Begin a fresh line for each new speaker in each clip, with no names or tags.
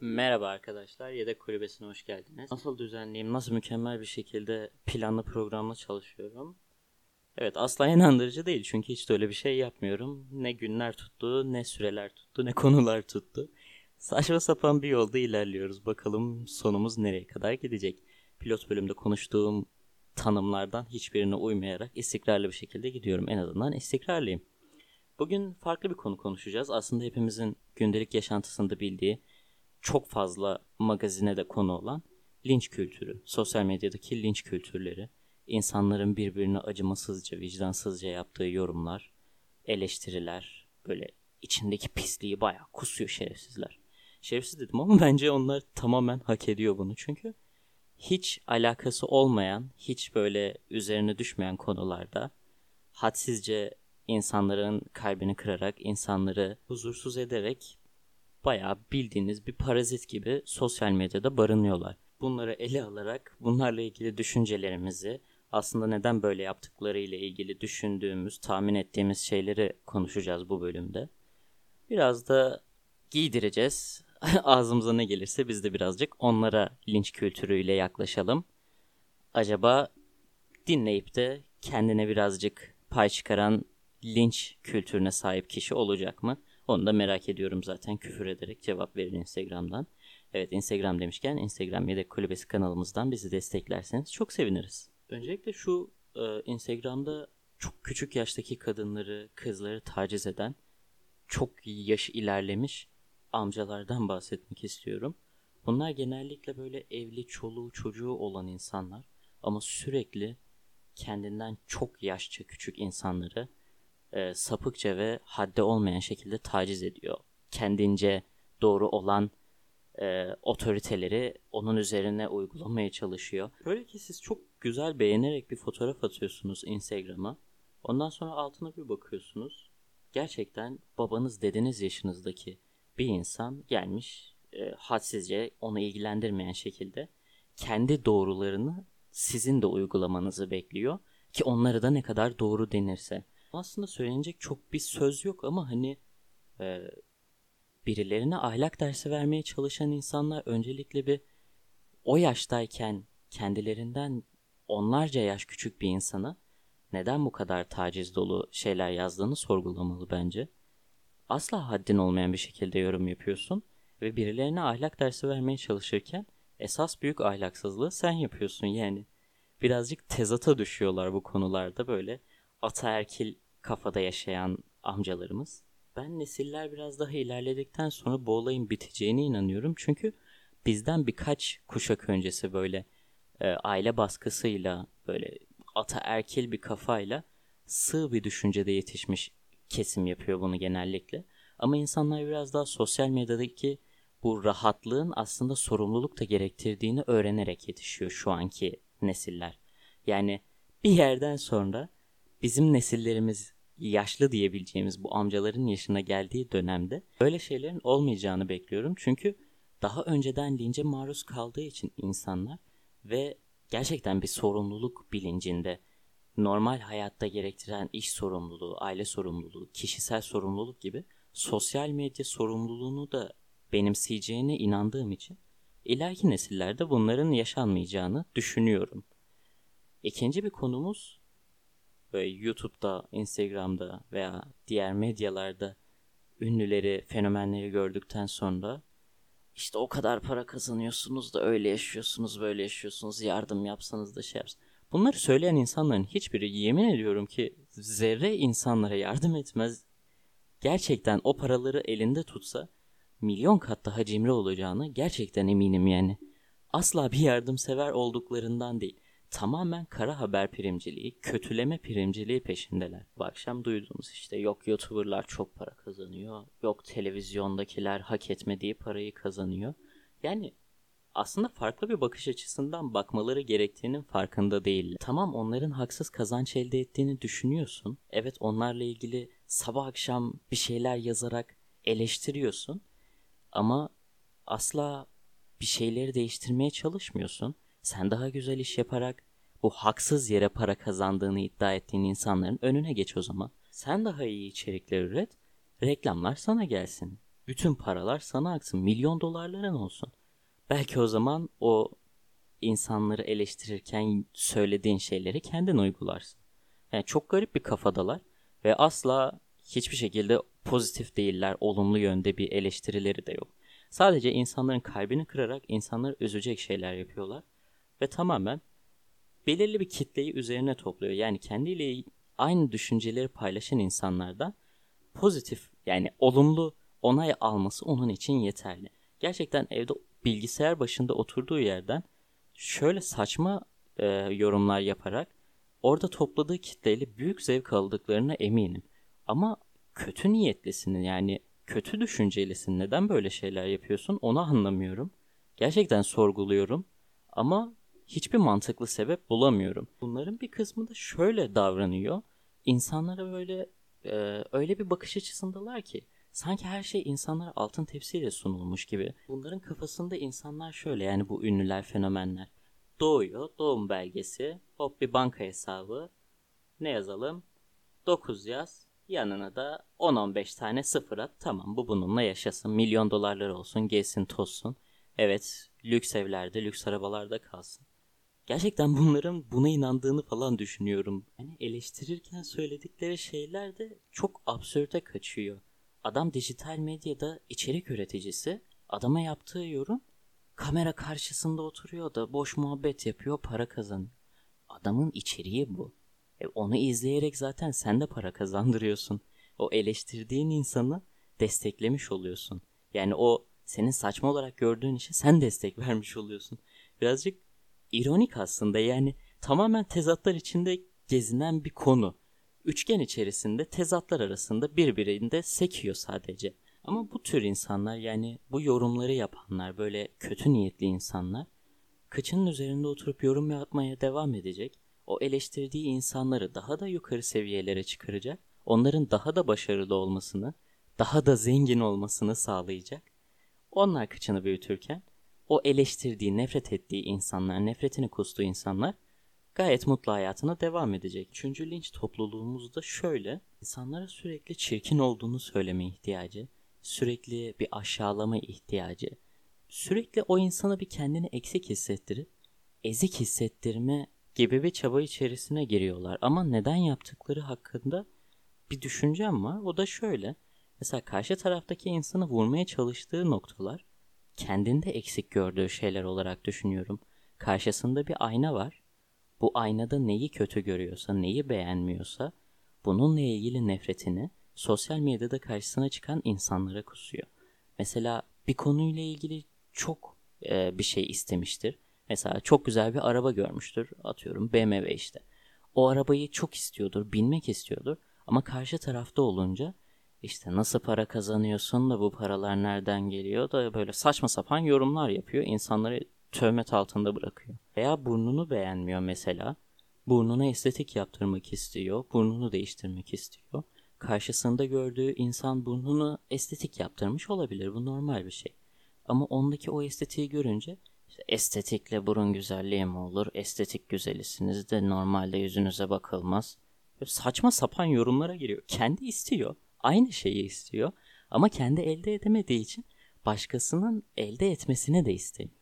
Merhaba arkadaşlar, Yedek Kulübesi'ne hoş geldiniz. Nasıl düzenleyeyim, nasıl mükemmel bir şekilde planlı programlı çalışıyorum? Evet asla inandırıcı değil çünkü hiç de öyle bir şey yapmıyorum. Ne günler tuttu, ne süreler tuttu, ne konular tuttu. Saçma sapan bir yolda ilerliyoruz. Bakalım sonumuz nereye kadar gidecek. Pilot bölümde konuştuğum tanımlardan hiçbirine uymayarak istikrarlı bir şekilde gidiyorum. En azından istikrarlıyım. Bugün farklı bir konu konuşacağız. Aslında hepimizin gündelik yaşantısında bildiği çok fazla magazine de konu olan linç kültürü, sosyal medyadaki linç kültürleri, insanların birbirine acımasızca, vicdansızca yaptığı yorumlar, eleştiriler, böyle içindeki pisliği bayağı kusuyor şerefsizler. Şerefsiz dedim ama bence onlar tamamen hak ediyor bunu çünkü hiç alakası olmayan, hiç böyle üzerine düşmeyen konularda hadsizce insanların kalbini kırarak, insanları huzursuz ederek bayağı bildiğiniz bir parazit gibi sosyal medyada barınıyorlar. Bunları ele alarak bunlarla ilgili düşüncelerimizi, aslında neden böyle yaptıkları ile ilgili düşündüğümüz, tahmin ettiğimiz şeyleri konuşacağız bu bölümde. Biraz da giydireceğiz. Ağzımıza ne gelirse biz de birazcık onlara linç kültürüyle yaklaşalım. Acaba dinleyip de kendine birazcık pay çıkaran linç kültürüne sahip kişi olacak mı? Onu da merak ediyorum zaten küfür ederek cevap verin Instagram'dan. Evet Instagram demişken Instagram Yedek Kulübesi kanalımızdan bizi desteklerseniz çok seviniriz. Öncelikle şu e, Instagram'da çok küçük yaştaki kadınları, kızları taciz eden çok yaş ilerlemiş amcalardan bahsetmek istiyorum. Bunlar genellikle böyle evli, çoluğu, çocuğu olan insanlar ama sürekli kendinden çok yaşça küçük insanları e, sapıkça ve hadde olmayan şekilde taciz ediyor. Kendince doğru olan e, otoriteleri onun üzerine uygulamaya çalışıyor. Böyle ki siz çok güzel beğenerek bir fotoğraf atıyorsunuz Instagram'a. Ondan sonra altına bir bakıyorsunuz. Gerçekten babanız dedeniz yaşınızdaki bir insan gelmiş e, hadsizce onu ilgilendirmeyen şekilde kendi doğrularını sizin de uygulamanızı bekliyor ki onları da ne kadar doğru denirse. Aslında söylenecek çok bir söz yok ama hani e, birilerine ahlak dersi vermeye çalışan insanlar öncelikle bir o yaştayken kendilerinden onlarca yaş küçük bir insana neden bu kadar taciz dolu şeyler yazdığını sorgulamalı bence. Asla haddin olmayan bir şekilde yorum yapıyorsun ve birilerine ahlak dersi vermeye çalışırken esas büyük ahlaksızlığı sen yapıyorsun yani. Birazcık tezata düşüyorlar bu konularda böyle ataerkil kafada yaşayan amcalarımız. Ben nesiller biraz daha ilerledikten sonra bu olayın biteceğine inanıyorum. Çünkü bizden birkaç kuşak öncesi böyle e, aile baskısıyla böyle ataerkil bir kafayla sığ bir düşüncede yetişmiş kesim yapıyor bunu genellikle. Ama insanlar biraz daha sosyal medyadaki bu rahatlığın aslında sorumluluk da gerektirdiğini öğrenerek yetişiyor şu anki nesiller. Yani bir yerden sonra bizim nesillerimiz yaşlı diyebileceğimiz bu amcaların yaşına geldiği dönemde böyle şeylerin olmayacağını bekliyorum. Çünkü daha önceden lince maruz kaldığı için insanlar ve gerçekten bir sorumluluk bilincinde normal hayatta gerektiren iş sorumluluğu, aile sorumluluğu, kişisel sorumluluk gibi sosyal medya sorumluluğunu da benimseyeceğine inandığım için ileriki nesillerde bunların yaşanmayacağını düşünüyorum. İkinci bir konumuz böyle YouTube'da, Instagram'da veya diğer medyalarda ünlüleri, fenomenleri gördükten sonra işte o kadar para kazanıyorsunuz da öyle yaşıyorsunuz, böyle yaşıyorsunuz, yardım yapsanız da şey yapsanız. Bunları söyleyen insanların hiçbiri yemin ediyorum ki zerre insanlara yardım etmez. Gerçekten o paraları elinde tutsa milyon kat daha cimri olacağını gerçekten eminim yani. Asla bir yardımsever olduklarından değil tamamen kara haber primciliği, kötüleme primciliği peşindeler. Bu akşam duyduğunuz işte yok YouTuber'lar çok para kazanıyor, yok televizyondakiler hak etmediği parayı kazanıyor. Yani aslında farklı bir bakış açısından bakmaları gerektiğinin farkında değil. Tamam onların haksız kazanç elde ettiğini düşünüyorsun. Evet onlarla ilgili sabah akşam bir şeyler yazarak eleştiriyorsun. Ama asla bir şeyleri değiştirmeye çalışmıyorsun. Sen daha güzel iş yaparak bu haksız yere para kazandığını iddia ettiğin insanların önüne geç o zaman. Sen daha iyi içerikler üret, reklamlar sana gelsin. Bütün paralar sana aksın. Milyon dolarların olsun. Belki o zaman o insanları eleştirirken söylediğin şeyleri kendin uygularsın. Yani çok garip bir kafadalar ve asla hiçbir şekilde pozitif değiller, olumlu yönde bir eleştirileri de yok. Sadece insanların kalbini kırarak insanları üzecek şeyler yapıyorlar ve tamamen belirli bir kitleyi üzerine topluyor. Yani kendiyle aynı düşünceleri paylaşan insanlardan pozitif yani olumlu onay alması onun için yeterli. Gerçekten evde bilgisayar başında oturduğu yerden şöyle saçma e, yorumlar yaparak orada topladığı kitleyle büyük zevk aldıklarına eminim. Ama kötü niyetlisinin yani kötü düşüncelisin neden böyle şeyler yapıyorsun onu anlamıyorum. Gerçekten sorguluyorum ama hiçbir mantıklı sebep bulamıyorum. Bunların bir kısmı da şöyle davranıyor. İnsanlara böyle e, öyle bir bakış açısındalar ki sanki her şey insanlara altın tepsiyle sunulmuş gibi. Bunların kafasında insanlar şöyle yani bu ünlüler, fenomenler. Doğuyor, doğum belgesi, hop bir banka hesabı. Ne yazalım? 9 yaz, yanına da 10-15 tane sıfır at. Tamam bu bununla yaşasın. Milyon dolarlar olsun, gelsin tozsun. Evet, lüks evlerde, lüks arabalarda kalsın. Gerçekten bunların buna inandığını falan düşünüyorum. Hani eleştirirken söyledikleri şeyler de çok absürte kaçıyor. Adam dijital medyada içerik üreticisi. Adama yaptığı yorum kamera karşısında oturuyor da boş muhabbet yapıyor para kazanıyor. Adamın içeriği bu. E onu izleyerek zaten sen de para kazandırıyorsun. O eleştirdiğin insanı desteklemiş oluyorsun. Yani o senin saçma olarak gördüğün işe sen destek vermiş oluyorsun. Birazcık ironik aslında yani tamamen tezatlar içinde gezinen bir konu. Üçgen içerisinde tezatlar arasında birbirinde sekiyor sadece. Ama bu tür insanlar yani bu yorumları yapanlar böyle kötü niyetli insanlar kıçının üzerinde oturup yorum yapmaya devam edecek. O eleştirdiği insanları daha da yukarı seviyelere çıkaracak. Onların daha da başarılı olmasını, daha da zengin olmasını sağlayacak. Onlar kıçını büyütürken o eleştirdiği, nefret ettiği insanlar, nefretini kustuğu insanlar gayet mutlu hayatına devam edecek. Üçüncü linç topluluğumuzda şöyle, insanlara sürekli çirkin olduğunu söyleme ihtiyacı, sürekli bir aşağılama ihtiyacı, sürekli o insana bir kendini eksik hissettirip ezik hissettirme gibi bir çaba içerisine giriyorlar. Ama neden yaptıkları hakkında bir düşüncem var. O da şöyle. Mesela karşı taraftaki insanı vurmaya çalıştığı noktalar kendinde eksik gördüğü şeyler olarak düşünüyorum. Karşısında bir ayna var. Bu aynada neyi kötü görüyorsa, neyi beğenmiyorsa bununla ilgili nefretini sosyal medyada karşısına çıkan insanlara kusuyor. Mesela bir konuyla ilgili çok e, bir şey istemiştir. Mesela çok güzel bir araba görmüştür. Atıyorum BMW işte. O arabayı çok istiyordur, binmek istiyordur. Ama karşı tarafta olunca işte nasıl para kazanıyorsun da bu paralar nereden geliyor da böyle saçma sapan yorumlar yapıyor. İnsanları tövmet altında bırakıyor. Veya burnunu beğenmiyor mesela. Burnuna estetik yaptırmak istiyor. Burnunu değiştirmek istiyor. Karşısında gördüğü insan burnunu estetik yaptırmış olabilir. Bu normal bir şey. Ama ondaki o estetiği görünce işte estetikle burun güzelliği mi olur? Estetik güzelisiniz de normalde yüzünüze bakılmaz. Böyle saçma sapan yorumlara giriyor. Kendi istiyor aynı şeyi istiyor ama kendi elde edemediği için başkasının elde etmesini de istemiyor.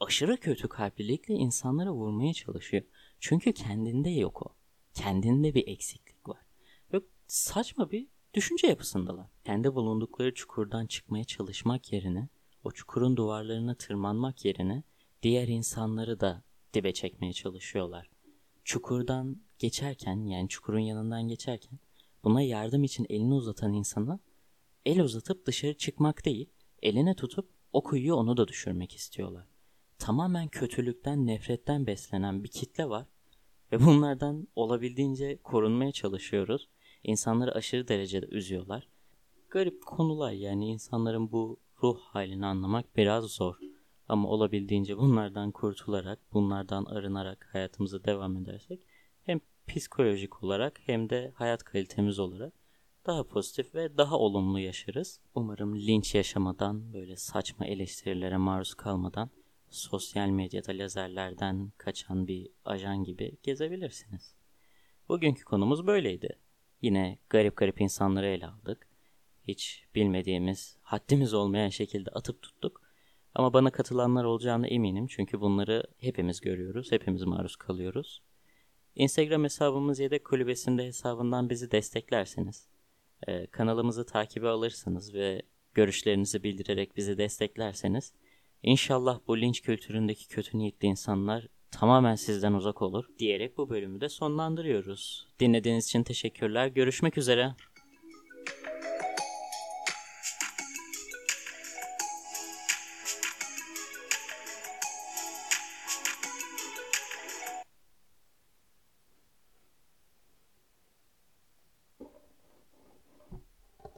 Aşırı kötü kalplilikle insanlara vurmaya çalışıyor. Çünkü kendinde yok o. Kendinde bir eksiklik var. Ve saçma bir düşünce yapısındalar. Kendi bulundukları çukurdan çıkmaya çalışmak yerine, o çukurun duvarlarına tırmanmak yerine diğer insanları da dibe çekmeye çalışıyorlar. Çukurdan geçerken yani çukurun yanından geçerken Buna yardım için elini uzatan insana el uzatıp dışarı çıkmak değil, eline tutup o kuyuyu onu da düşürmek istiyorlar. Tamamen kötülükten, nefretten beslenen bir kitle var ve bunlardan olabildiğince korunmaya çalışıyoruz. İnsanları aşırı derecede üzüyorlar. Garip konular yani insanların bu ruh halini anlamak biraz zor. Ama olabildiğince bunlardan kurtularak, bunlardan arınarak hayatımıza devam edersek psikolojik olarak hem de hayat kalitemiz olarak daha pozitif ve daha olumlu yaşarız. Umarım linç yaşamadan, böyle saçma eleştirilere maruz kalmadan sosyal medyada lazerlerden kaçan bir ajan gibi gezebilirsiniz. Bugünkü konumuz böyleydi. Yine garip garip insanları ele aldık. hiç bilmediğimiz, haddimiz olmayan şekilde atıp tuttuk. Ama bana katılanlar olacağına eminim çünkü bunları hepimiz görüyoruz, hepimiz maruz kalıyoruz. Instagram hesabımız Yedek Kulübesi'nde hesabından bizi desteklerseniz, e, kanalımızı takibe alırsınız ve görüşlerinizi bildirerek bizi desteklerseniz, inşallah bu linç kültüründeki kötü niyetli insanlar tamamen sizden uzak olur diyerek bu bölümü de sonlandırıyoruz. Dinlediğiniz için teşekkürler. Görüşmek üzere.